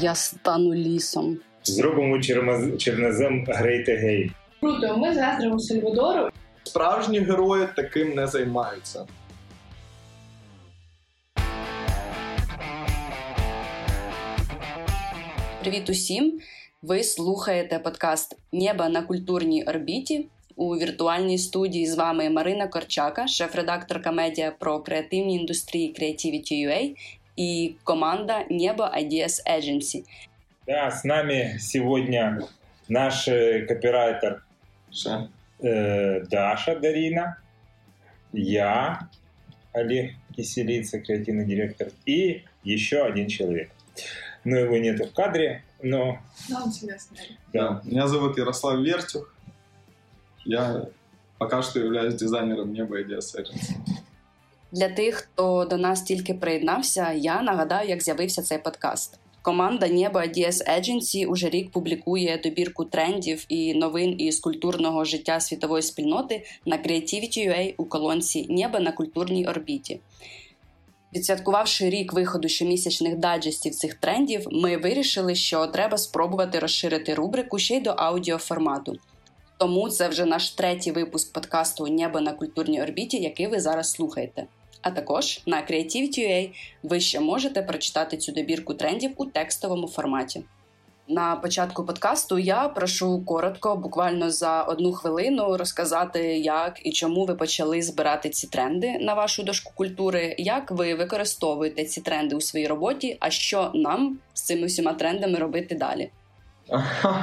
я стану лісом. Зробимо чермаз- чернозем Great Again. Круто, ми заздримо Сальвадору. Справжні герої таким не займаються. Привіт усім! Ви слухаєте подкаст Нєба на культурній орбіті. У віртуальній студії з вами Марина Корчака, шеф-редакторка медіа про креативні індустрії Creativity.ua і команда Небо Ideas Agency. Да, с нами сегодня наш э, копирайтер э, Даша Дарина, я, Олег Киселица, креативный директор, и еще один человек. Но его нету в кадре, но Нам цілесно. да, Меня зовут Ярослав Вертюх. Я пока что являюсь дизайнером Неба Ideas Agency. Для тих, хто до нас тільки приєднався, я нагадаю, як з'явився цей подкаст. Команда Небо Ideas Agency уже рік публікує добірку трендів і новин із культурного життя світової спільноти на Creativity.ua у колонці Небо на культурній орбіті. Відсвяткувавши рік виходу щомісячних дайджестів цих трендів, ми вирішили, що треба спробувати розширити рубрику ще й до аудіоформату. Тому це вже наш третій випуск подкасту Небо на культурній орбіті, який ви зараз слухаєте. А також на Creativity.ua ви ще можете прочитати цю добірку трендів у текстовому форматі. На початку подкасту я прошу коротко, буквально за одну хвилину, розказати, як і чому ви почали збирати ці тренди на вашу дошку культури, як ви використовуєте ці тренди у своїй роботі, а що нам з цими всіма трендами робити далі.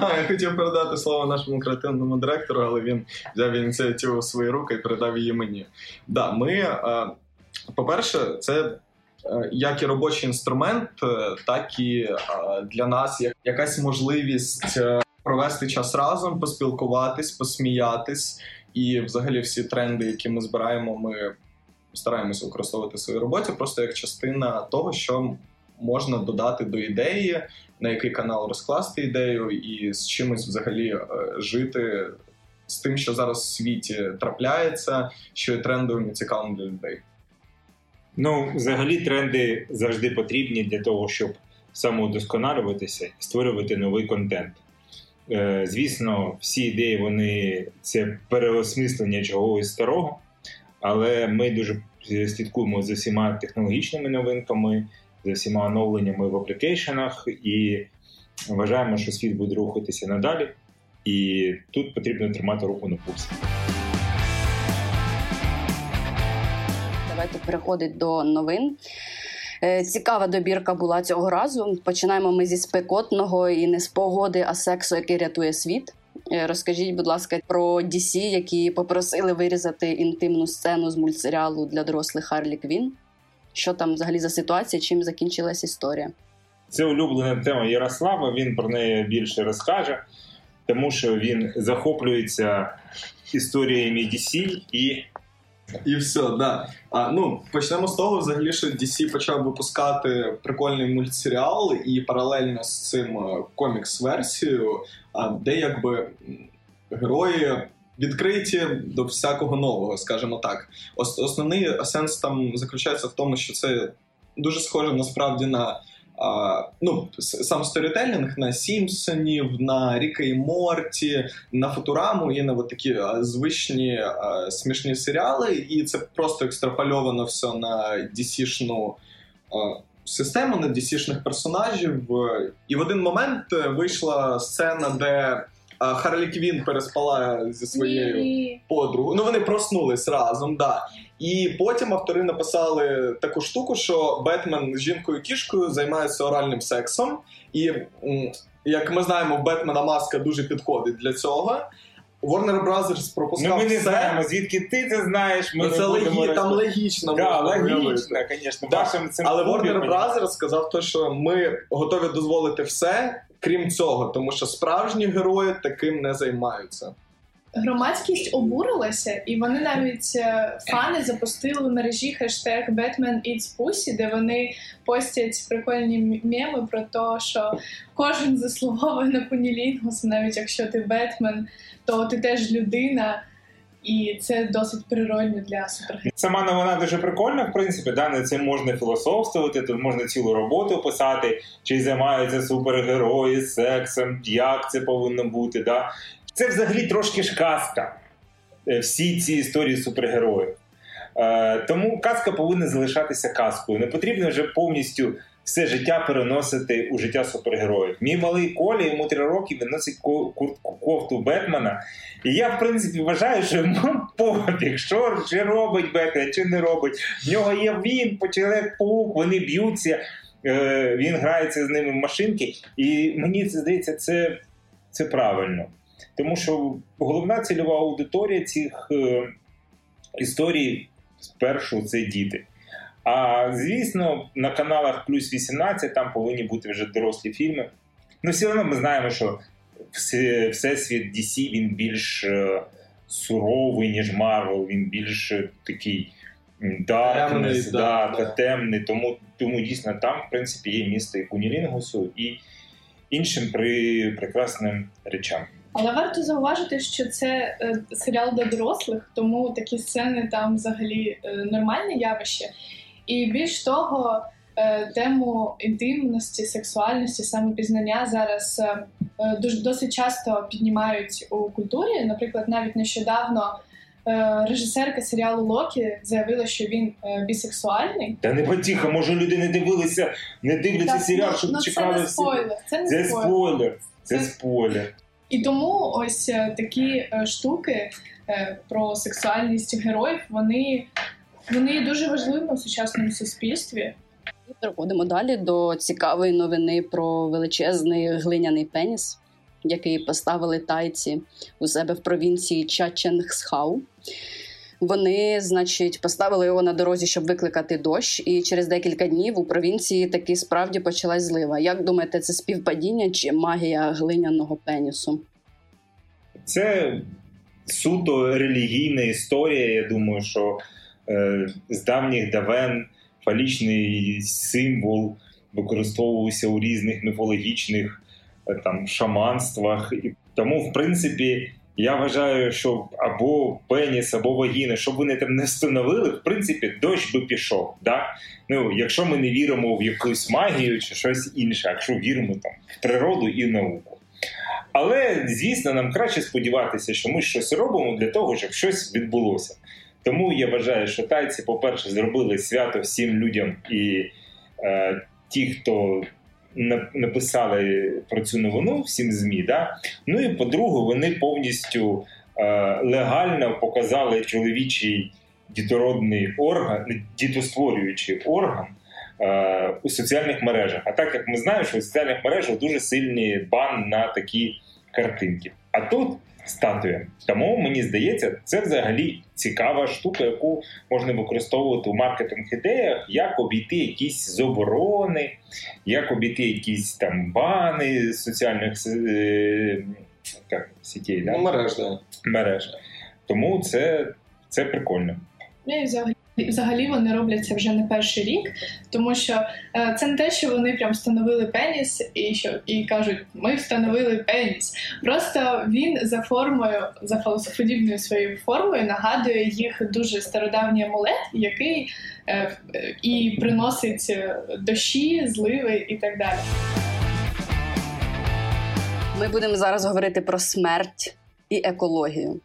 Я хотів передати слово нашому креативному директору, але він взяв ініціативу в свої руки і передав її мені. Да, ми, е, по-перше, це е, як і робочий інструмент, е, так і е, для нас як якась можливість провести час разом, поспілкуватись, посміятись. І взагалі всі тренди, які ми збираємо, ми стараємося використовувати в своїй роботі, просто як частина того, що можна додати до ідеї, на який канал розкласти ідею, і з чимось взагалі жити з тим, що зараз в світі трапляється, що є трендовим і цікавим для людей. Ну, взагалі тренди завжди потрібні для того, щоб самоудосконалюватися і створювати новий контент. Е, Звісно, всі ідеї вони це переосмислення чогось старого, але ми дуже слідкуємо за всіма технологічними новинками, за всіма оновленнями в аплікейшенах і вважаємо, що світ буде рухатися надалі. І тут потрібно тримати руку на пульсі. Давайте переходити до новин. Е, Цікава добірка була цього разу. Починаємо ми зі спекотного і не з погоди, а з сексу, який рятує світ. Е, Розкажіть, будь ласка, про DC, які попросили вирізати інтимну сцену з мультсеріалу для дорослих Харлі Квін. Що там взагалі за ситуація, чим закінчилась історія? Це улюблена тема Ярослава. Він про неї більше розкаже, тому що він захоплюється історіями DC і І все, да. А, ну, почнемо з того, взагалі, що DC почав випускати прикольний мультсеріал і паралельно з цим е, комікс-версією, де якби герої відкриті до всякого нового, скажімо так. Основний сенс там заключається в тому, що це дуже схоже насправді на. Ну, сам сторітелінг на Сімпсонів, на Ріка і Морті, на Футураму і на от такі звичні смішні серіали, і це просто екстраполювано все на DC -шну систему, на DC -шних персонажів. І в один момент е, вийшла сцена, де а, Харлі Квін переспала зі своєю ні. подругою. Ну вони проснулись разом, да. І потім автори написали таку штуку, що Бетмен з жінкою кішкою займається оральним сексом. І як ми знаємо, Бетмена маска дуже підходить для цього. Warner Brothers пропускав ну, ми не все. знаємо, звідки ти це знаєш. Ми Ну, не це будемо легі... там логічно. Да, логічно, звісно. Да. Але Warner Brothers сказав, то, що ми готові дозволити все, крім цього, тому що справжні герої таким не займаються. Громадськість обурилася, і вони навіть е, фани запустили в мережі хештег Batman Eats Pussy, де вони постять прикольні меми про те, що кожен заслуговує на кунілінгус, навіть якщо ти Бетмен, то ти теж людина. І це досить природньо для супергероїв. Сама новина дуже прикольна, в принципі, да, на це можна філософствувати, тут можна цілу роботу писати, чи займаються супергерої сексом, як це повинно бути. Да. Це взагалі трошки ж казка. Е, всі ці історії супергероїв. Е, тому казка повинна залишатися казкою. Не потрібно вже повністю все життя переносити у життя супергероїв. Мій малий Коля, йому три роки, він носить куртку кофту Бетмена. І я, в принципі, вважаю, що йому пофіг, що чи робить Бетмен, чи не робить. В нього є він, почелек паук, вони б'ються, е, він грається з ними в машинки. І мені це здається, це, це правильно. Тому що головна цільова аудиторія цих е, історій спершу це діти. А звісно, на каналах плюс 18 там повинні бути вже дорослі фільми. Ну, все одно ми знаємо, що всесвіт DC він більш е, суровий, ніж Марвел, він більш е, такий даркнес, да, да. темний. Тому тому дійсно там, в принципі, є місце і Кунілінгусу, і іншим при прекрасним речам. Але варто зауважити, що це е, серіал для дорослих, тому такі сцени там взагалі е, нормальне явище. І більш того, е, тему інтимності, сексуальності, самопізнання зараз е, е, дуже досить часто піднімають у культурі. Наприклад, навіть нещодавно. Режисерка серіалу Локі заявила, що він бісексуальний. Та не потіха, може люди не дивилися, не дивляться так, серіал, ну, щоб ну, чекали. Це не спойлер. Це не це спойлер. Це, це спойлер. І тому ось такі штуки про сексуальність героїв вони вони є дуже важливими у сучасному суспільстві. Переходимо далі до цікавої новини про величезний глиняний пеніс, який поставили тайці у себе в провінції Чаченгсхау. Вони, значить, поставили його на дорозі, щоб викликати дощ, і через декілька днів у провінції таки справді почалась злива. Як думаєте, це співпадіння чи магія глиняного пенісу? Це суто релігійна історія. Я думаю, що з давніх давен фалічний символ використовувався у різних міфологічних е, там шаманствах. І тому, в принципі, я вважаю, що або пеніс, або вагіна, щоб вони там не встановили, в принципі, дощ би пішов. Да? Ну, Якщо ми не віримо в якусь магію чи щось інше, якщо віримо там в природу і науку. Але, звісно, нам краще сподіватися, що ми щось робимо для того, щоб щось відбулося. Тому я вважаю, що тайці, по-перше, зробили свято всім людям і е, ті, хто написали про цю новину, всім змі. Да? Ну і по-друге, вони повністю е, легально показали чоловічий дітородний орган, дітостворюючий орган. Е, у соціальних мережах. А так як ми знаємо, що у соціальних мережах дуже сильний бан на такі картинки. А тут статуя. Тому мені здається, це взагалі цікава штука, яку можна використовувати у маркетинг-ідеях, як обійти якісь заборони, як обійти якісь там бани соціальних е, як, сітей, да? Ну, мереж, да. мереж. Тому це, це прикольно. Ну, і взагалі взагалі вони роблять це вже не перший рік, тому що е, це не те, що вони прям встановили пеніс і що і кажуть, ми встановили пеніс. Просто він за формою, за фалософодібною своєю формою нагадує їх дуже стародавній амулет, який е, і приносить е, дощі, зливи і так далі. Ми будемо зараз говорити про смерть і екологію.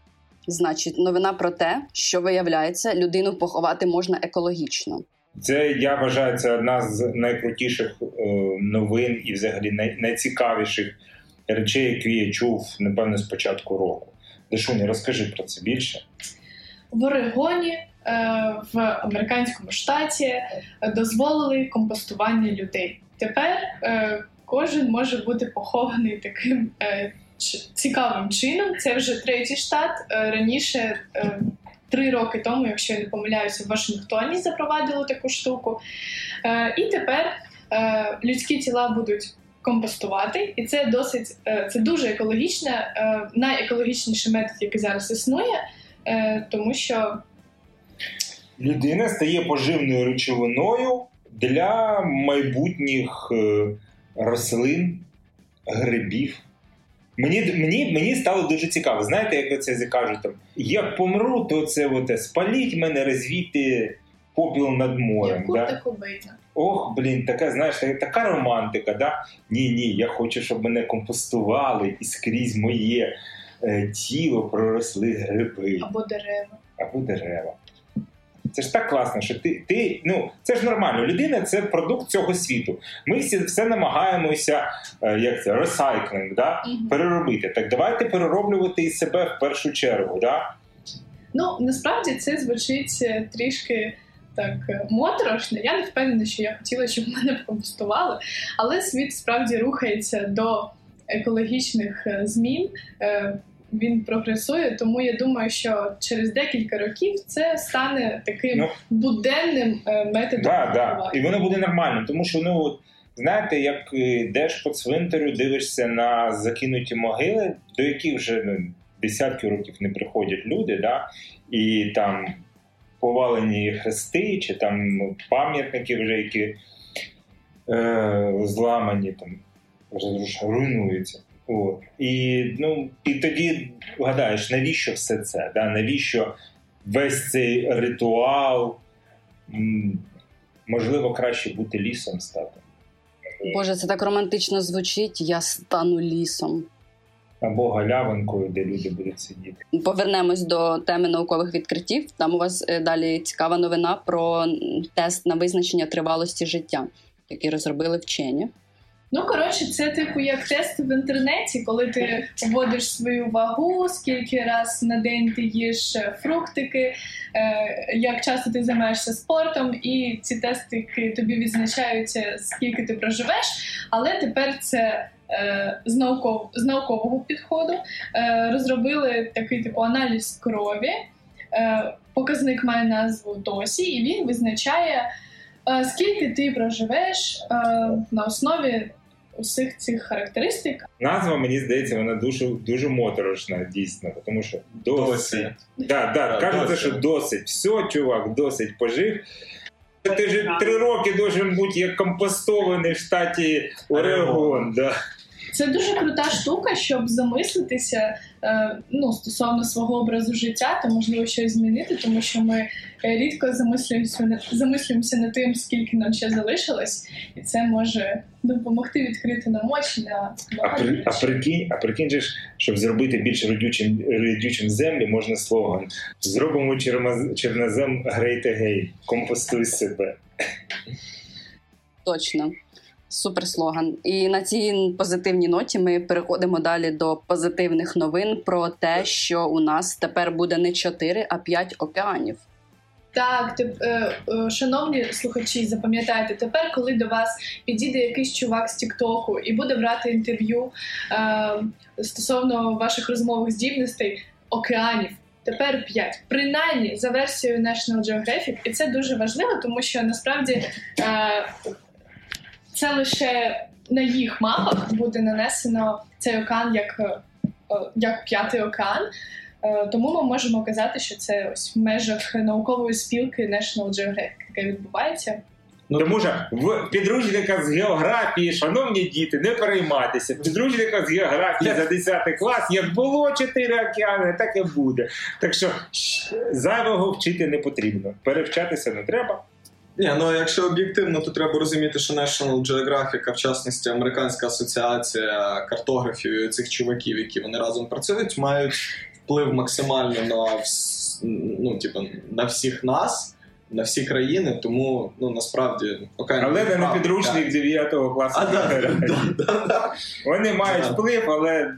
Значить, новина про те, що виявляється, людину поховати можна екологічно. Це я вважаю, це одна з найкрутіших е, новин і, взагалі, най, найцікавіших речей, які я чув напевно з початку року. Дешуня, розкажи про це більше. В Орегоні е, в американському штаті дозволили компостування людей. Тепер е, кожен може бути похований таким е, цікавим чином. Це вже третій штат. Е, раніше е, три роки тому, якщо я не помиляюся, в Вашингтоні запровадили таку штуку. Е, і тепер людські тіла будуть. Компостувати, і це досить це дуже екологічне, найекологічніший метод, який зараз існує, тому що людина стає поживною речовиною для майбутніх рослин, грибів Мені мені, мені стало дуже цікаво. Знаєте, як це кажуть там, як помру, то це от, спаліть мене, розвійте попіл над морем. Яку да? Ох, блін, така, знаєш, така романтика, да? Ні, ні, я хочу, щоб мене компостували і скрізь моє е, тіло проросли гриби Або дерева. або дерева. Це ж так класно, що ти, ти ну це ж нормально. Людина це продукт цього світу. Ми всі все намагаємося, е, як це ресайклинг, да? Переробити. Так давайте перероблювати і себе в першу чергу. Да? Ну насправді це звучить е, трішки так е, моторошно. Я не впевнена, що я хотіла, щоб мене компостували, але світ справді рухається до екологічних змін. Він прогресує, тому я думаю, що через декілька років це стане таким Ну, буденним е, методом. Да, да. І воно буде нормально, тому що ну знаєте, як е, йдеш по цвинтарю, дивишся на закинуті могили, до яких вже ну, десятки років не приходять люди, да? і там повалені хрести, чи там пам'ятники вже які е, зламані, там руйнуються. От. І, ну, і тоді гадаєш, навіщо все це? Да? Навіщо весь цей ритуал? Можливо, краще бути лісом стати. Боже, це так романтично звучить. Я стану лісом. Або галявинкою, де люди будуть сидіти. Повернемось до теми наукових відкриттів. Там у вас е, далі цікава новина про тест на визначення тривалості життя, який розробили вчені. Ну, коротше, це типу як тест в інтернеті, коли ти вводиш свою вагу, скільки раз на день ти їш е, фруктики, е, як часто ти займаєшся спортом, і ці тестики тобі відзначаються, скільки ти проживеш. Але тепер це е, з, науков, з наукового підходу розробили такий типу аналіз крові. Показник має назву досі, і він визначає. Скільки ти проживеш на основі усіх цих характеристик? Назва, мені здається, вона дуже дуже моторошна, дійсно, тому що досить. Да, да, Да, кажеться, досить. що досить. Все, чувак, досить пожив. Ти ж три роки должен бути як компостований в штаті Орегон. Да. Це дуже крута штука, щоб замислитися ну, стосовно свого образу життя та можливо щось змінити, тому що ми е, рідко замислюємося, замислюємося над тим, скільки нам ще залишилось, і це може допомогти відкрити нам очі на А, при, а прикинь, а прикинь же щоб зробити більш родючим, родючим землі, можна слоган. Зробимо черма- чернозем great again. Компостуй себе. Точно. Супер слоган. І на цій позитивній ноті ми переходимо далі до позитивних новин про те, що у нас тепер буде не 4, а 5 океанів. Так, тип, е, е, шановні слухачі, запам'ятайте, тепер, коли до вас підійде якийсь чувак з Тіктоку і буде брати інтерв'ю е, стосовно ваших розмових здібностей, океанів. Тепер 5. Принаймні за версією National Geographic, і це дуже важливо, тому що насправді е, це лише на їх мапах буде нанесено цей океан як, е, е, як п'ятий океан. Е, Тому ми можемо казати, що це ось в межах наукової спілки National Geographic, яке відбувається. Ну, Тому що в підручниках з географії, шановні діти, не переймайтеся. В підручниках з географії за 10 клас як було 4 океани, так і буде. Так що зайвого вчити не потрібно. Перевчатися не треба. Ні, ну якщо об'єктивно, то треба розуміти, що National Geographic, а в частності Американська асоціація картографів і цих чуваків, які вони разом працюють, мають вплив максимально на вс... ну, типу, на всіх нас, на всі країни, тому ну насправді окей, Але не на підручник так. 9 класу. Вони мають вплив, але.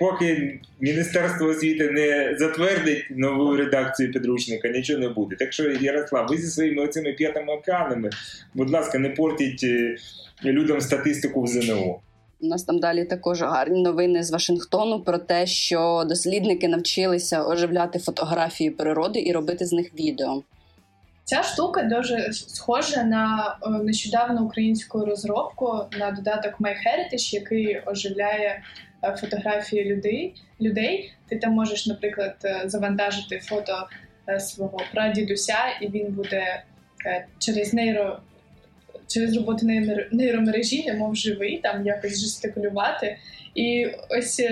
Поки Міністерство освіти не затвердить нову редакцію підручника, нічого не буде. Так що, Ярослав, ви зі своїми оцими п'ятими океанами, будь ласка, не портіть е, людям статистику в ЗНО. У нас там далі також гарні новини з Вашингтону про те, що дослідники навчилися оживляти фотографії природи і робити з них відео. Ця штука дуже схожа на е, нещодавну українську розробку на додаток MyHeritage, який оживляє е, фотографії людей. людей. Ти там можеш, наприклад, е, завантажити фото свого прадідуся, і він буде через нейро. через роботу нейромережі, немов живий, там якось жестикулювати. І ось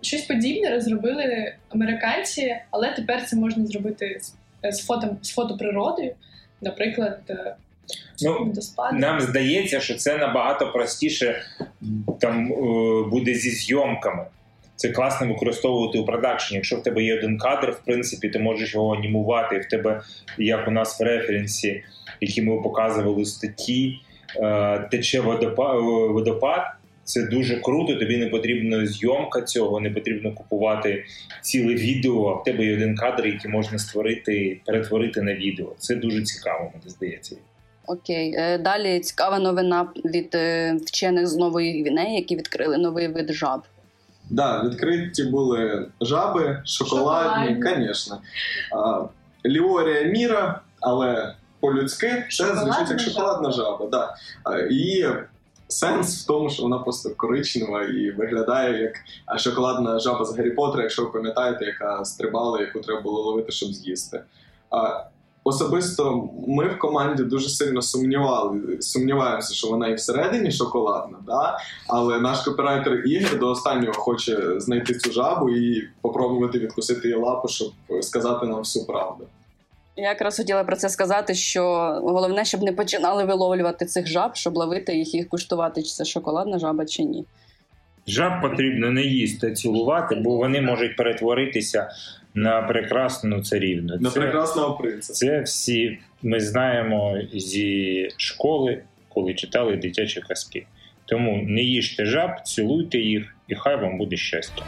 щось подібне розробили американці, але тепер це можна зробити з фото з фотоприродою, наприклад. Е, ну, Нам здається, що це набагато простіше там буде зі зйомками. Це класно використовувати у продакшені. Якщо в тебе є один кадр, в принципі, ти можеш його анімувати. І В тебе, як у нас в референсі, які ми показували статті, е, тече водопад, водопад. Це дуже круто. Тобі не потрібна зйомка цього, не потрібно купувати ціле відео. А в тебе є один кадр, який можна створити, перетворити на відео. Це дуже цікаво, мені здається. Окей, е, далі цікава новина від е, вчених з нової Гвінеї, які відкрили новий вид жаб. Да, відкриті були жаби, шоколадні, звісно. Ліорія Міра, але по-людськи це звучить як шоколадна жаба. Да. І сенс в тому, що вона просто коричнева і виглядає як шоколадна жаба з Гаррі Поттера, якщо ви пам'ятаєте, яка стрибала, яку треба було ловити, щоб з'їсти. Особисто ми в команді дуже сильно сумнівали, сумніваємося, що вона і всередині шоколадна, да? але наш копірайтер Ігор до останнього хоче знайти цю жабу і попробувати відкусити її лапу, щоб сказати нам всю правду. Я якраз хотіла про це сказати, що головне, щоб не починали виловлювати цих жаб, щоб ловити їх і куштувати, чи це шоколадна жаба, чи ні. Жаб потрібно не їсти, цілувати, бо вони можуть перетворитися на прекрасну царівну. На це, прекрасного принца. Це всі ми знаємо зі школи, коли читали дитячі казки. Тому не їжте жаб, цілуйте їх, і хай вам буде щастя.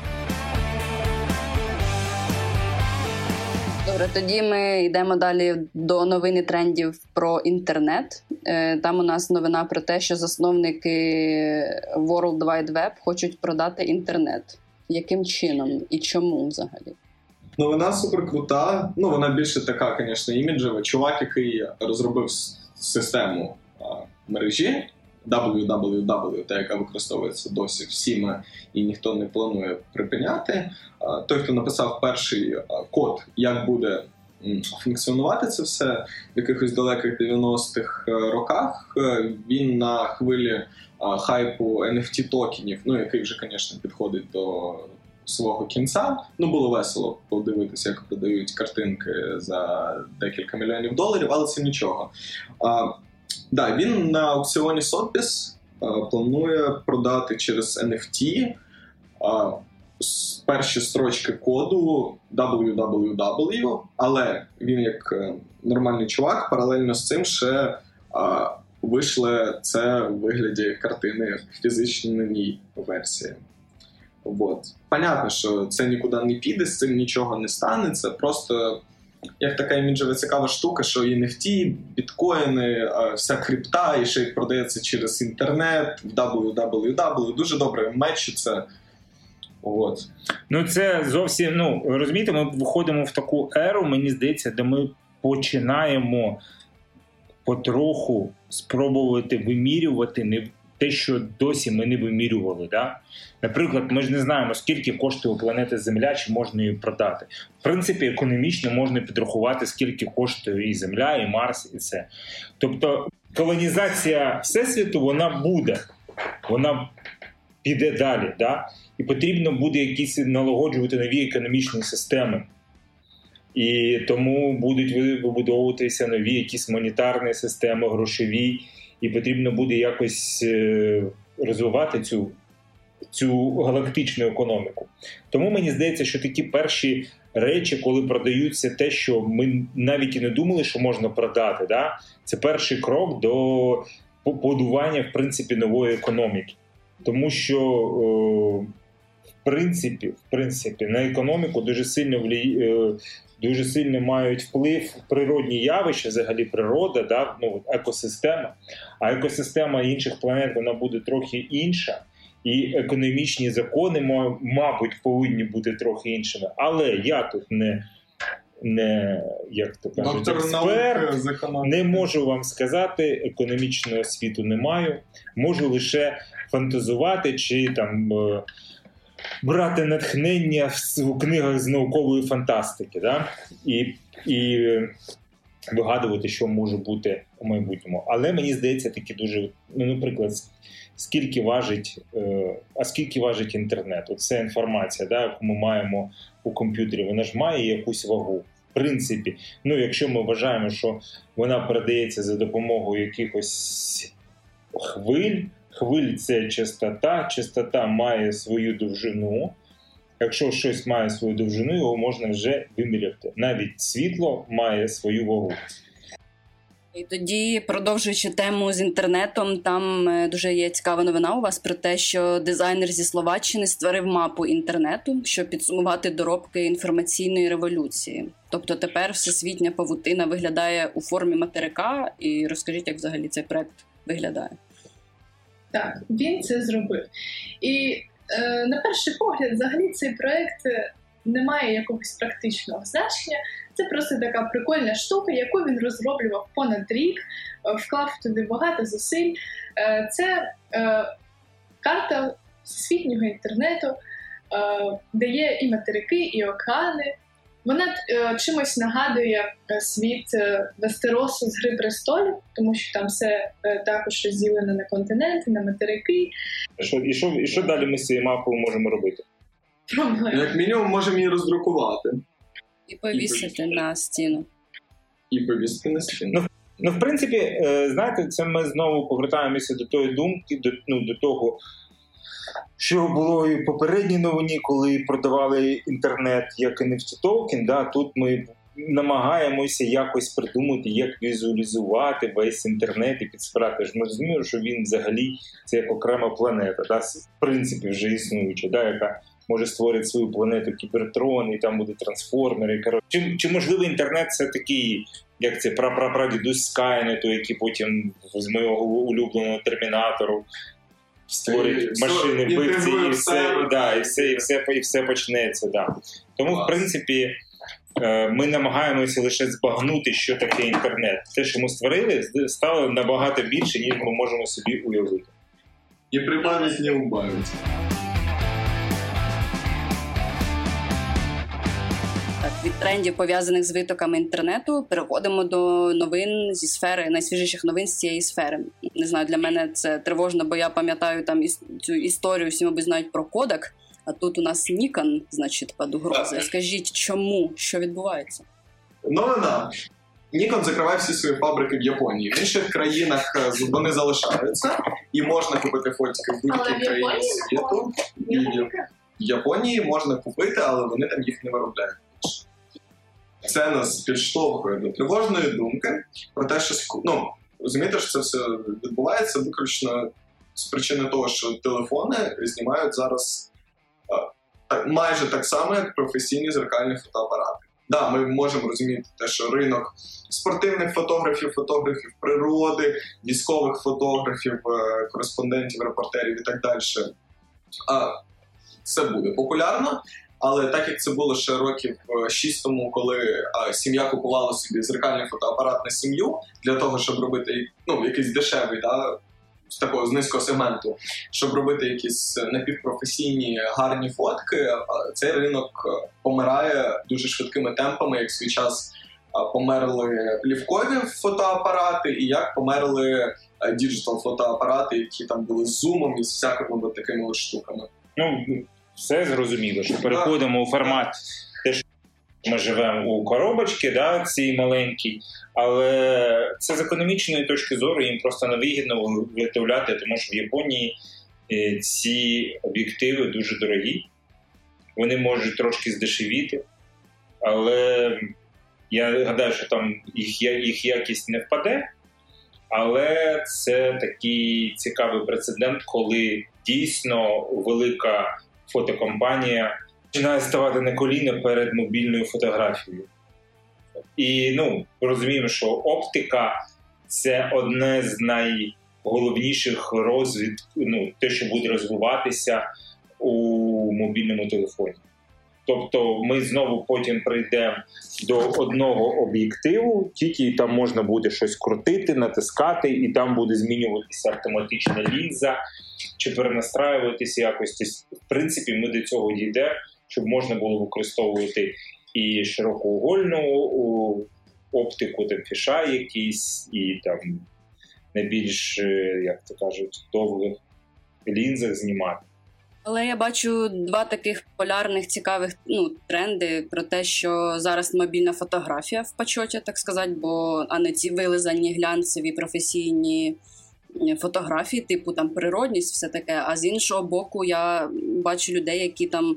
Добре, тоді ми йдемо далі до новини трендів про інтернет. Е, там у нас новина про те, що засновники World Wide Web хочуть продати інтернет. Яким чином і чому взагалі? Ну, вона супер крута. Ну, вона більше така, звісно, іміджева. Чувак, який розробив систему мережі www, та яка використовується досі всіма і ніхто не планує припиняти. Той, хто написав перший код, як буде функціонувати це все в якихось далеких 90-х е, роках, е, він на хвилі хайпу NFT токенів, ну який вже, звісно, підходить до свого кінця. Ну було весело подивитися, як продають картинки за декілька мільйонів доларів, але це нічого. Да, Він на аукціоні Sotheby's планує продати через NFT перші строчки коду www, але він, як е, нормальний чувак, паралельно з цим ще. А, Вийшли це в вигляді картини в фізичній версії. Вот. Понятно, що це нікуди не піде, з цим нічого не станеться. Просто як така іміджева цікава штука, що і NFT, біткоїни, вся крипта, і ще й продається через інтернет, в www. Дуже добре мечиться. От. Ну, це зовсім ну розумієте, ми виходимо в таку еру, мені здається, де ми починаємо потроху спробувати вимірювати не те, що досі ми не вимірювали. Да? Наприклад, ми ж не знаємо, скільки коштує планета Земля, чи можна її продати. В принципі, економічно можна підрахувати, скільки коштує і Земля, і Марс, і це. Тобто колонізація Всесвіту вона буде, вона піде далі. Да? І потрібно буде якісь налагоджувати нові економічні системи. І тому будуть вибудовуватися нові якісь монетарні системи, грошові і потрібно буде якось е, розвивати цю цю галактичну економіку. Тому мені здається, що такі перші речі, коли продаються те, що ми навіть і не думали, що можна продати, да? це перший крок до побудування в принципі нової економіки. Тому що о, в принципі, в принципі, на економіку дуже сильно. Е, дуже сильно мають вплив природні явища, взагалі природа, да, ну, екосистема. А екосистема інших планет вона буде трохи інша. І економічні закони, мабуть, повинні бути трохи іншими. Але я тут не не як то кажуть, експерт, не можу вам сказати, економічного світу не маю. Можу лише фантазувати чи там е, брати натхнення в книгах з наукової фантастики. Да? І і вигадувати, що може бути у майбутньому. Але мені здається, таки дуже ну, наприклад, скільки важить, е, а скільки важить інтернет? Оце інформація, да, яку ми маємо у комп'ютері. Вона ж має якусь вагу. В принципі, ну якщо ми вважаємо, що вона передається за допомогою якихось хвиль, хвиль це частота, частота має свою довжину. Якщо щось має свою довжину, його можна вже виміряти. Навіть світло має свою вагу. І тоді, продовжуючи тему з інтернетом, там е, дуже є цікава новина у вас про те, що дизайнер зі Словаччини створив мапу інтернету, щоб підсумувати доробки інформаційної революції. Тобто тепер всесвітня павутина виглядає у формі материка. І розкажіть, як взагалі цей проект виглядає. Так, він це зробив. І е, на перший погляд, взагалі, цей проект не має якогось практичного значення. Це просто така прикольна штука, яку він розроблював понад рік, е, вклав туди багато зусиль. Е, це е, карта всесвітнього інтернету, де є і материки, і океани. Вона чимось нагадує світ Вестеросу з Гри престолів, тому що там все також розділено на континенти, на материки. Що, І що і що далі ми з цією мапою можемо робити? Проблема. Як мінімум, можемо її роздрукувати. І повісити на стіну. І повісити на стіну. Ну, ну, в принципі, е, знаєте, це ми знову повертаємося до тої думки, до, ну, до того, що було і в попередній новині, коли продавали інтернет як NFT токен. Да, Тут ми намагаємося якось придумати, як візуалізувати весь інтернет і підсправити. Ж ми розуміємо, що він взагалі це як окрема планета, да, в принципі, вже існуюча, да, яка може створити свою планету Кібертрон, і там буде трансформери. Чи чи можливо інтернет це такий, як це прапрапрадідусь Скайнету, який потім з моєго улюбленого термінатору створить і, машини вбивці, і все, да, і все, і все, і все почнеться. Да. Тому, Клас. в принципі. Е, ми намагаємося лише збагнути, що таке інтернет. Те, що ми створили, стало набагато більше, ніж ми можемо собі уявити. І прибавить не убавить. Від трендів пов'язаних з витоками інтернету переходимо до новин зі сфери найсвіжіших новин з цієї сфери. Не знаю, для мене це тривожно, бо я пам'ятаю там цю історію. Всі мабуть знають про кодек. А тут у нас Нікон, значить, під угрозою. Скажіть, чому що відбувається? Новина. Нікон закриває всі свої фабрики в Японії. В інших країнах е, вони залишаються і можна купити фотики в будь-якій країні світу. В Японії можна купити, але вони там їх не виробляють. Це нас підштовхує до тривожної думки про те, що ну, розумієте, що це все відбувається виключно з причини того, що телефони знімають зараз так, майже так само, як професійні зеркальні фотоапарати. Да, ми можемо розуміти те, що ринок спортивних фотографів, фотографів природи, військових фотографів, е, кореспондентів, репортерів і так далі. Це буде популярно. Але так як це було ще років 6 е, тому, коли а, сім'я купувала собі зеркальний фотоапарат на сім'ю для того, щоб робити ну, якийсь дешевий, да, з такого з низького сегменту, щоб робити якісь напівпрофесійні гарні фотки, цей ринок е, помирає дуже швидкими темпами, як свій час померли плівкові фотоапарати, і як померли digital фотоапарати, які там були з зумом і з всякими такими штуками. Ну все зрозуміло, що переходимо у формат те, що ми живемо у коробочці, да, цій маленькій, але це з економічної точки зору їм просто невигідно виготовляти, тому що в Японії е, ці об'єктиви дуже дорогі, вони можуть трошки здешевіти, але я гадаю, що там їх, їх якість не впаде. Але це такий цікавий прецедент, коли дійсно велика фотокомпанія починає ставати на коліна перед мобільною фотографією. І ну, розуміємо, що оптика це одне з найголовніших розвід, ну, те, що буде розвиватися у мобільному телефоні. Тобто ми знову потім прийдемо до одного об'єктиву, тільки там можна буде щось крутити, натискати, і там буде змінюватися автоматична лінза чи перенастраюватися якось. В принципі, ми до цього дійдемо, щоб можна було використовувати і широкоугольну оптику, там фіша якісь, і там на більш, е, як то кажуть, довгих лінзах знімати. Але я бачу два таких полярних цікавих ну, тренди про те, що зараз мобільна фотографія в почоті, так сказати, бо а не ці вилизані глянцеві професійні фотографії, типу там природність, все таке. А з іншого боку, я бачу людей, які там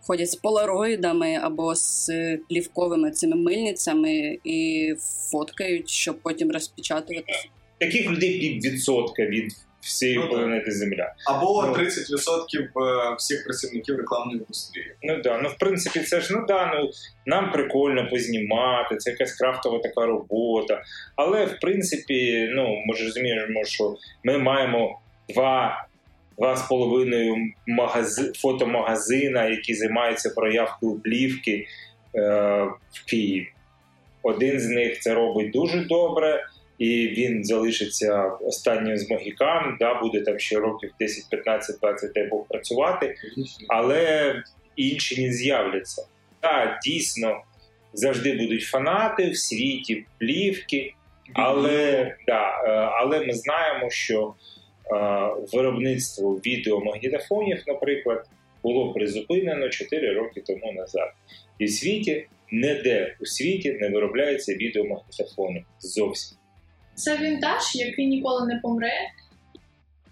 ходять з полароїдами або з плівковими цими мильницями і фоткають, щоб потім розпечатувати. Таких людей піввідсотка від всієї Ну, планети Земля. Або Ну. 30% е, всіх працівників рекламної індустрії. Ну да, ну в принципі, це ж ну да, ну нам прикольно познімати, це якась крафтова така робота. Але в принципі, ну ми ж розуміємо, що ми маємо два. Два з половиною магази... фотомагазина, які займаються проявкою плівки е, в Києві. Один з них це робить дуже добре, і він залишиться останнім з могікан, да, буде там ще років 10, 15, 20 дай Бог працювати але інші не з'являться. Так, дійсно, завжди будуть фанати в світі плівки, але, да, е, але ми знаємо, що е, виробництво відеомагнітофонів, наприклад, було призупинено 4 роки тому назад. І в світі ніде у світі не виробляються відеомагнітофони зовсім. Це вінтаж, який ніколи не помре.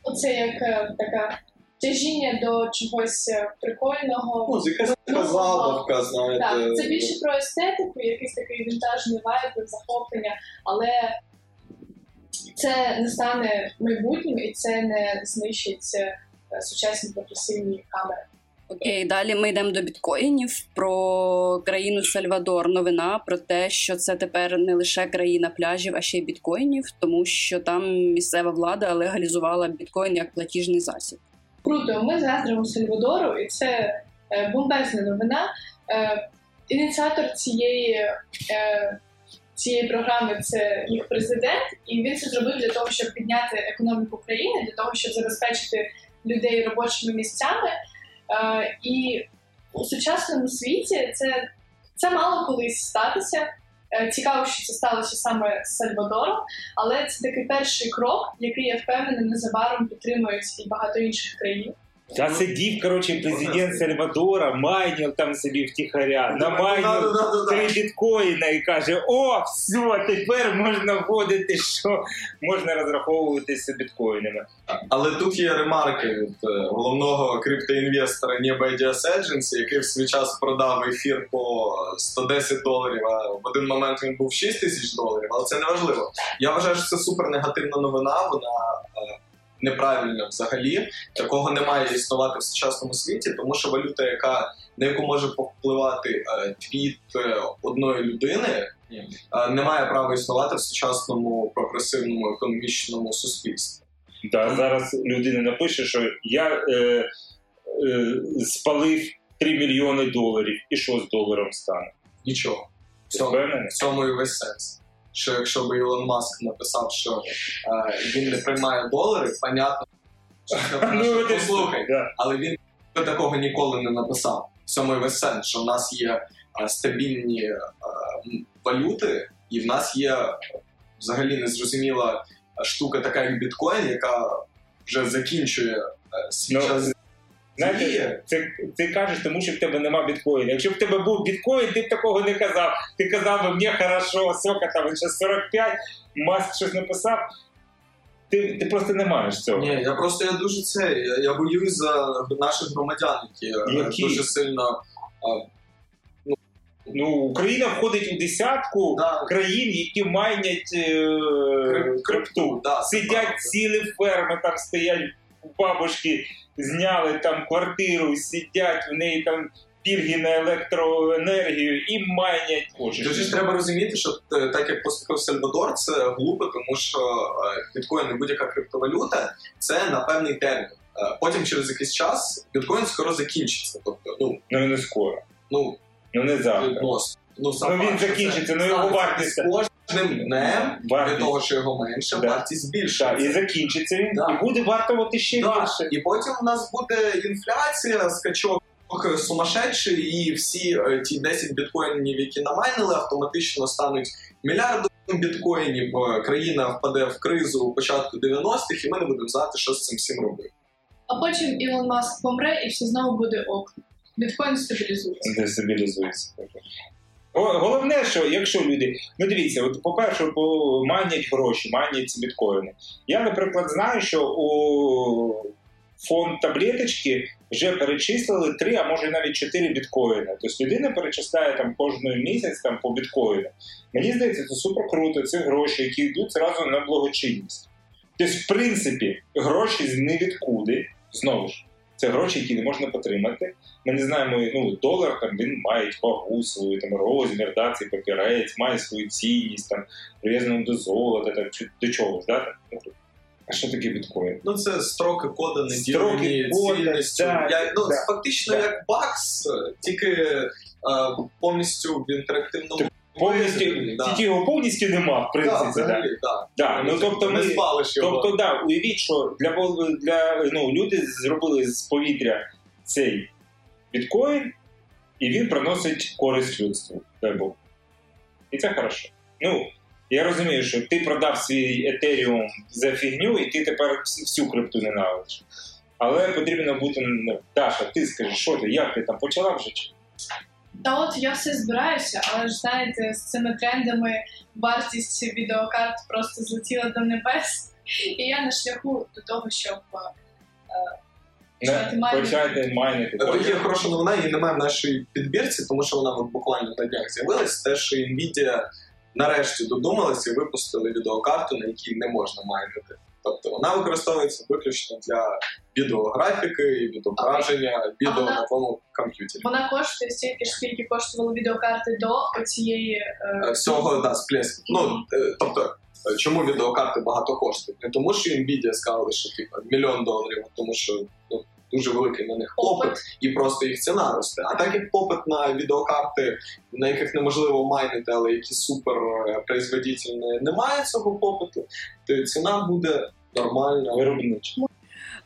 Оце як е, така тяжіння до чогось е, прикольного. Ну, якась така забавка, знаєте. Так, це більше про естетику, якийсь такий вінтажний вайб, захоплення, але це не стане майбутнім і це не знищить е, сучасні професійні камери. Окей, далі ми йдемо до біткоїнів про країну Сальвадор. Новина про те, що це тепер не лише країна пляжів, а ще й біткоїнів, тому що там місцева влада легалізувала біткоін як платіжний засіб. Круто, ми заздримо Сальвадору, і це е, бомбезна новина. Е, ініціатор цієї, е, цієї програми це їх президент, і він це зробив для того, щоб підняти економіку країни, для того, щоб забезпечити людей робочими місцями. Е, і у сучасному світі це, це мало колись статися. Е, Цікаво, що це сталося саме з Сальвадором, але це такий перший крок, який я впевнена незабаром підтримують і багато інших країн. Та сидів, коротше, президент Сальвадора, майнів там собі втіхаря, намайнив три біткоїна і каже: О, все, тепер можна вводити, що можна розраховуватися біткоїнами. Але тут є ремарки від е, головного криптоінвестора Neba Ideas Agency, який в свій час продав ефір по 110 доларів, а в один момент він був 6 тисяч доларів, але це не важливо. Я вважаю, що це супер негативна новина. Вона неправильна взагалі. Такого не має існувати в сучасному світі, тому що валюта, яка на яку може повпливати е, твіт е, одної людини, е, не має права існувати в сучасному прогресивному економічному суспільстві. Да, зараз людина напише, що я е, е, спалив 3 мільйони доларів, і що з доларом стане? Нічого. В цьому, в цьому і весь сенс. Що якщо б Ілон Маск написав, що е, він не приймає долари, понятно, що Ну, послухай, але він такого ніколи не написав. В цьому і весь сенс, що в нас є е, стабільні е, валюти, і в нас є взагалі незрозуміла штука, така як біткоін, яка вже закінчує свій Ну, час. Знаєте, це ти кажеш, тому що в тебе нема біткоїна. Якщо б в тебе був біткоін, ти б такого не казав. Ти казав би, мені хорошо, сока там ще 45, маск щось написав. Ти, ти просто не маєш цього. Ні, я просто я дуже це. Я, я боюсь за наших громадян, які, е, Які? дуже сильно Ну, Україна входить у десятку Да. країн, які майнять е, Крип- крипту. Да, Сидять цілі ферми, там стоять бабушки, зняли там квартиру, сидять в неї там пільги на електроенергію і майнять. Дуже треба розуміти, що е, так як поступив Сальвадор, це глупо, тому що е, біткоін і будь-яка криптовалюта це на певний термін. Е, Потім через якийсь час біткоін скоро закінчиться. Тобто, ну Ну не скоро. ну Ну не завтра. Ну, сам Ну, він закінчиться, ну, його вартість- кожним днем від того, що його менше, Да. вартість збільшується. і закінчиться він, Да. і буде вартувати ще Да. більше. І потім у нас буде інфляція, скачок сумасшедший, і всі е, ті 10 біткоїнів, які намайнили, автоматично стануть мільярдом біткоїнів, країна впаде в кризу у початку 90-х, і ми не будемо знати, що з цим всім робити. А потім Ілон Маск помре і все знову буде ок. Біткоін стабілізується. Дестабілізується. Го- Головне, що якщо люди, ну дивіться, от по-перше, манять гроші, манять ці біткоїни. Я, наприклад, знаю, що у фонд таблеточки вже перечислили 3, а може навіть 4 біткоїни. Тобто людина перечисляє там кожний місяць там по біткоїну. Мені здається, це супер круто. Це гроші, які йдуть зразу на благочинність. Тобто, в принципі, гроші з невідкуди, знову ж, це гроші, які не можна потримати. Ми не знаємо, ну, долар там він має вагу свою, там розмір, да, цей папірець, має свою цінність, там, прив'язану до золота, там, чи до чогось, да, там. Ну, А що таке біткоін? Ну, це строки кода не Строки кода, да, Я, ну, да. фактично Да. як бакс, тільки е, повністю в інтерактивному Повністю, да. тільки його повністю нема, в принципі. Да, взагалі, да. Да, ну, тобто ми- Тобто, да, уявіть, що для, для ну, люди зробили з повітря цей біткоін, і він приносить користь людству. Дай Бог. І це хорошо. Ну, я розумію, що ти продав свій етеріум за фігню, і ти тепер всю крипту ненавидиш. Але потрібно бути. Ну, Даша, ти скажи, що ти, як ти там почала вже? Та от я все збираюся, але ж знаєте, з цими трендами вартість відеокарт просто злетіла до небес, і я на шляху до того, щоб Не, Почати майнити. почати майнити. Тоді є хороша новина, її немає в нашій підбірці, тому що вона буквально на днях з'явилась. Те, що Nvidia нарешті додумалася і випустили відеокарту, на якій не можна майнити. Тобто вона використовується виключно для відеографіки, відображення, відео вона- на твоєму комп'ютері. вона коштує стільки ж, скільки коштували відеокарти до цієї Е, Всього да, сплеску. Mm-hmm. Ну тобто, е, чому відеокарти багато коштують? Не тому, що Nvidia сказали, що типу, мільйон доларів, а тому що ну, дуже великий на них попит. і просто їх ціна росте. А так як попит на відеокарти, на яких неможливо майнити, але які супер е, производительні, немає цього попиту, то ціна буде нормальна. Виробнича.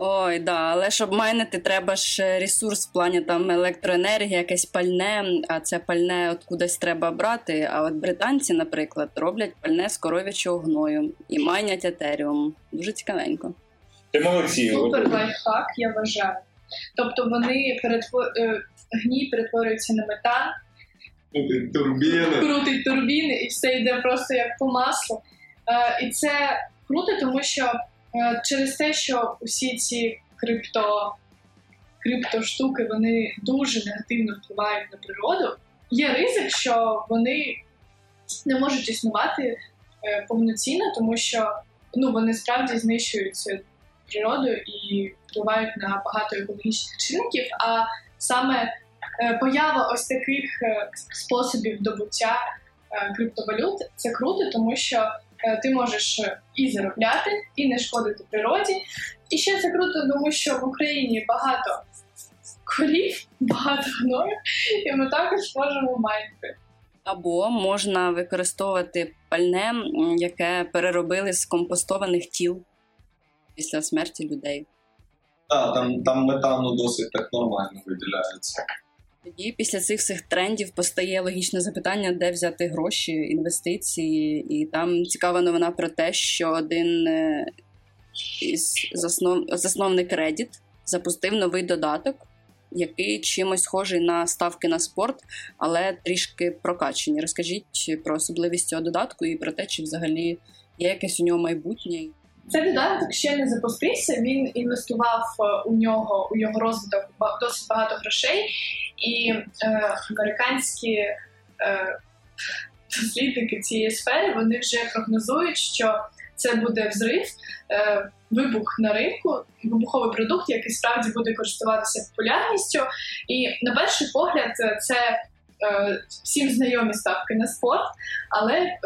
Ой, да, але щоб майнити, треба ж ресурс в плані там електроенергія, якесь пальне, а це пальне от кудись треба брати. А от британці, наприклад, роблять пальне з коров'ячого гною і майнять етеріум. Дуже цікавенько. Ти молодці. Супер лайфхак, я вважаю. Тобто вони перетвор... е, гній перетворюється на метан, Турбіни. крутить турбіни, і все йде просто як по маслу. Е, і це круто, тому що е, через те, що усі ці крипто, криптоштуки вони дуже негативно впливають на природу, є ризик, що вони не можуть існувати е, повноцінно, тому що ну, вони справді знищують цю природу і впливають на багато екологічних чинників. А саме е, поява ось таких е, способів добуття е, криптовалют це круто, тому що ти можеш і заробляти, і не шкодити природі. І ще це круто, тому що в Україні багато корів, багато гною, і ми також можемо майнити. Або можна використовувати пальне, яке переробили з компостованих тіл після смерті людей. Так, там, там метану досить так нормально виділяється. Тоді після цих всіх трендів постає логічне запитання, де взяти гроші, інвестиції. І там цікава новина про те, що один е, із заснов... засновник Reddit запустив новий додаток, який чимось схожий на ставки на спорт, але трішки прокачені. Розкажіть про особливість цього додатку і про те, чи взагалі є якесь у нього майбутнє. Цей додаток ще не запустився. Він інвестував е, у нього у його розвиток досить багато грошей, і е, американські е, дослідники цієї сфери вони вже прогнозують, що це буде взрив, е, вибух на ринку, вибуховий продукт, який справді буде користуватися популярністю. І на перший погляд, це е, всім знайомі ставки на спорт, але е,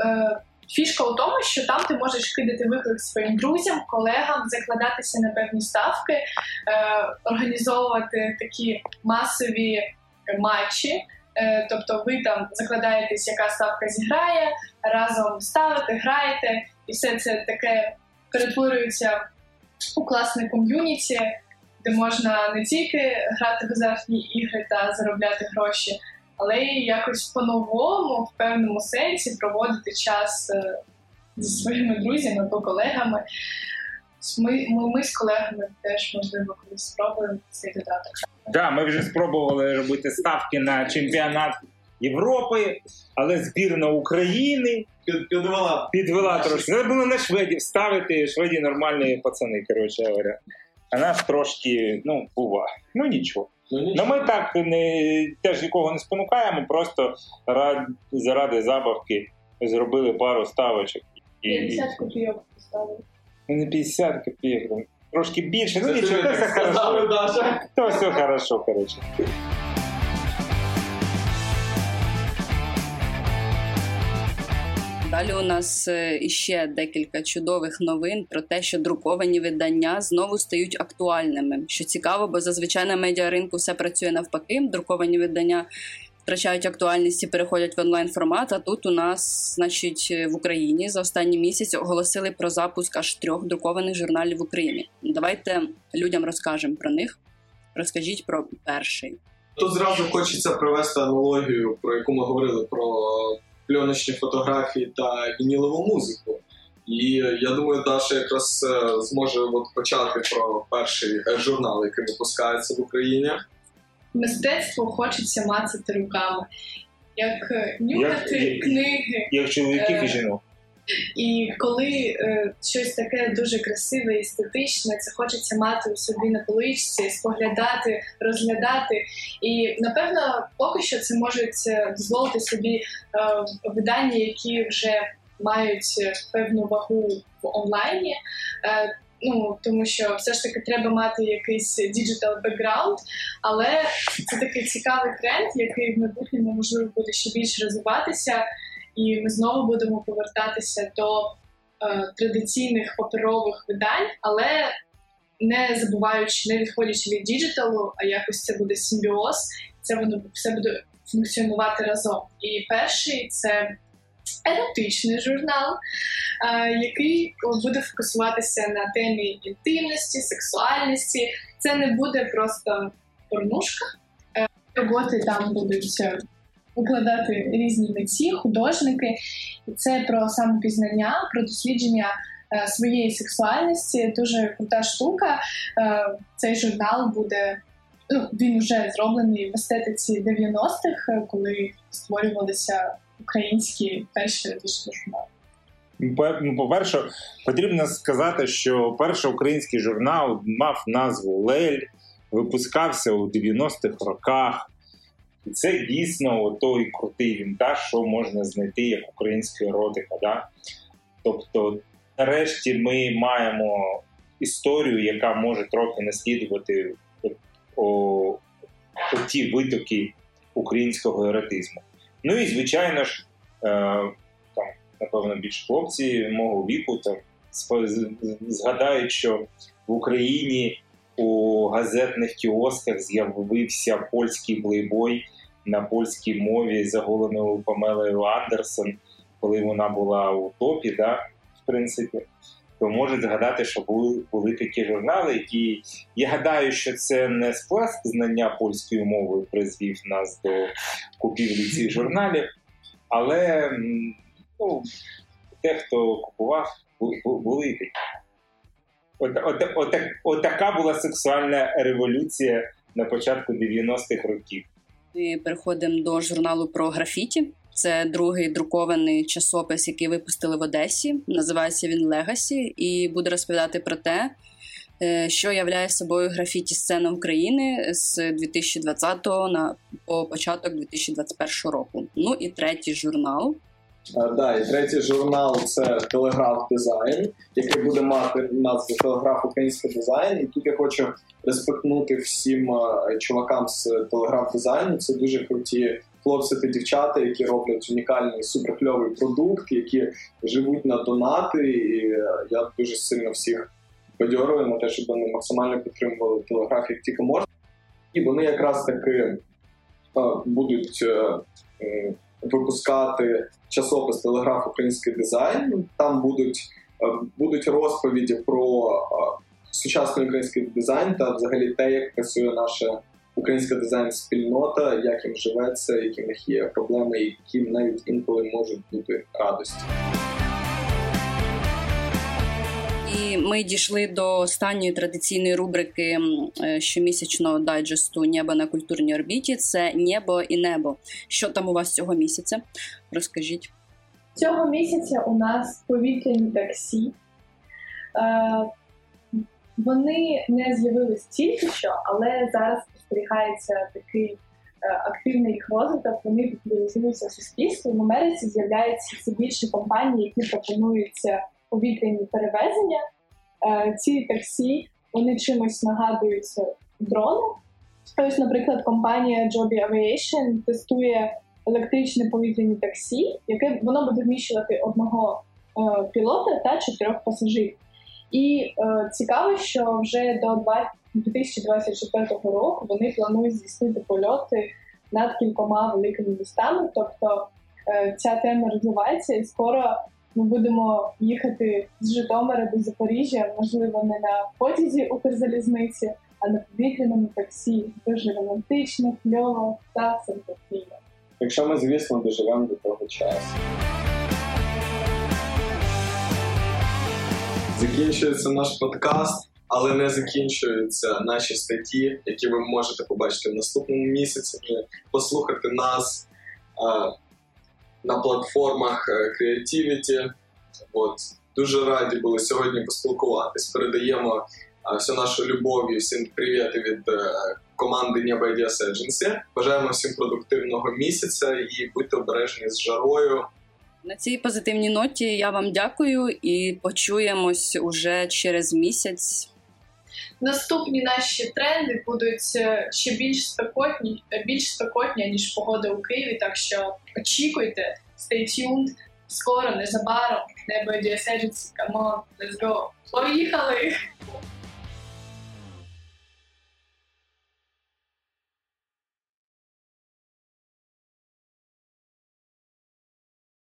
Фішка у тому, що там ти можеш кидати виклик своїм друзям, колегам, закладатися на певні ставки, е, організовувати такі масові матчі. Е, тобто ви там закладаєтесь, яка ставка зіграє, разом ставите, граєте, і все це таке перетворюється у класне ком'юніті, де можна не тільки грати в азартні ігри та заробляти гроші, але й якось по-новому, в певному сенсі, проводити час е, зі своїми друзями або колегами. Ми, ми, ми з колегами теж можливо колись спробуємо цей додаток. Да, ми вже спробували робити ставки на чемпіонат Європи, але збірна України Під, підвела. підвела трошки. Треба було на шведів ставити. Шведі нормальні пацани, коротше говоря. А нас трошки, ну, бува. Ну нічого. Ну, ми так не теж нікого не спонукаємо, просто ради, заради забавки зробили пару ставочок. І, 50 копійок поставили. ну, не 50 копійок, трошки більше. Ну нічого, все хорошо. То все хорошо, коротше. Далі у нас е, іще декілька чудових новин про те, що друковані видання знову стають актуальними. Що цікаво, бо зазвичай на медіаринку все працює навпаки. Друковані видання втрачають актуальність і переходять в онлайн формат. А тут у нас, значить, в Україні за останній місяць оголосили про запуск аж трьох друкованих журналів в Україні. Давайте людям розкажемо про них. Розкажіть про перший. Тут зразу хочеться привести аналогію, про яку ми говорили про пленочні фотографії та вінілову музику. І я думаю, Даша якраз е, зможе от почати про перший е, журнал, який випускається в Україні. Мистецтво хочеться мацати руками, як е, нюхати Як- книги. Як чоловіків і Е, жінок. І коли е, щось таке дуже красиве естетичне, це хочеться мати у собі на поличці, споглядати, розглядати. І напевно, поки що це можуть дозволити собі е, видання, які вже мають певну вагу в онлайні. Е, Ну, тому що все ж таки треба мати якийсь digital background, але це такий цікавий тренд, який в майбутньому можливо буде ще більше розвиватися і ми знову будемо повертатися до е, традиційних паперових видань, але не забуваючи, не відходячи від діджиталу, а якось це буде симбіоз, це воно все буде функціонувати разом. І перший це еротичний журнал, е, який буде фокусуватися на темі інтимності, сексуальності. Це не буде просто порнушка. Е, роботи там будуть. Викладати різні митці, художники. І це про самопізнання, про дослідження е, своєї сексуальності. Дуже крута штука. Е, цей журнал буде. Ну, він вже зроблений в естетиці 90-х, е, коли створювалися українські перші еротичні журнали. Ну, По-перше, потрібно сказати, що перший український журнал мав назву Лель, випускався у 90-х роках. І це дійсно той крутий вінтаж, що можна знайти як українська еротика. Да? Тобто, нарешті, ми маємо історію, яка може трохи наслідувати о, ті витоки українського еротизму. Ну і звичайно ж, е, там, напевно, більш хлопці мого віку там згадають, що в Україні у газетних кіосках з'явився польський плейбой на польській мові заголеною Памелею Андерсон, коли вона була у топі, да, в принципі. То можуть згадати, що були, були такі журнали, які я гадаю, що це не сплеск знання польської мови призвів нас до купівлі цих журналів, але ну, те, хто купував, бу- бу- були такі. От, от, от, от така була сексуальна революція на початку 90-х років. Ми переходимо до журналу про графіті. Це другий друкований часопис, який випустили в Одесі. Називається він Легасі, і буде розповідати про те, е, що являє собою графіті сцена України з 2020 на по початок 2021 року. Ну і третій журнал. А, да, і третій журнал це Телеграф Дизайн, який буде мати назву Телеграф Український дизайн. І тут я хочу респектнути всім е, чувакам з Телеграф Дизайну. Це дуже круті хлопці та дівчата, які роблять унікальний суперкльовий продукт, які живуть на донати. І е, я дуже сильно всіх бадьорую на те, щоб вони максимально підтримували телеграф, як тільки можна. І вони якраз таки е, будуть. Випускати часопис Телеграф Український дизайн. Там будуть, е, будуть розповіді про е, сучасний український дизайн та взагалі те, як працює наша українська дизайн-спільнота, як їм живеться, які в них є проблеми, які навіть інколи можуть бути радості. І ми дійшли до останньої традиційної рубрики е, щомісячного дайджесту Небо на культурній орбіті. Це небо і небо. Що там у вас цього місяця? Розкажіть. Цього місяця у нас повітряні таксі. Е, вони не з'явились тільки що, але зараз спостерігається такий е, активний їх розвиток. Вони популяризуються в суспільстві. В Америці з'являються все більше компаній, які пропонуються повітряні перевезення. Е, ці таксі вони чимось нагадуються дрони. Ось, наприклад, компанія Joby Aviation тестує електричне повітряні таксі, яке воно буде вміщувати одного е, пілота та чотирьох пасажирів. І е, цікаво, що вже до 2024 року вони планують здійснити польоти над кількома великими містами. Тобто е, ця тема розвивається, і скоро ми будемо їхати з Житомира до Запоріжжя, можливо, не на потязі Укрзалізниці, а на повітряному таксі. Дуже романтично, кльово та симпатійно. Якщо ми, звісно, доживемо до того часу. Закінчується наш подкаст, але не закінчуються наші статті, які ви можете побачити в наступному місяці. Вже послухати нас на платформах е, Creativity. От дуже раді були сьогодні поспілкуватись. Передаємо всю нашу любов і всім привіти від е, команди Небо Ideas Agency. Бажаємо всім продуктивного місяця і будьте обережні з жарою. На цій позитивній ноті я вам дякую і почуємось уже через місяць. Наступні наші тренди будуть е, ще більш спекотні, е, більш спекотні, ніж погода у Києві. Так що очікуйте, stay tuned. Скоро, незабаром, Agency, come on, let's go. Поїхали!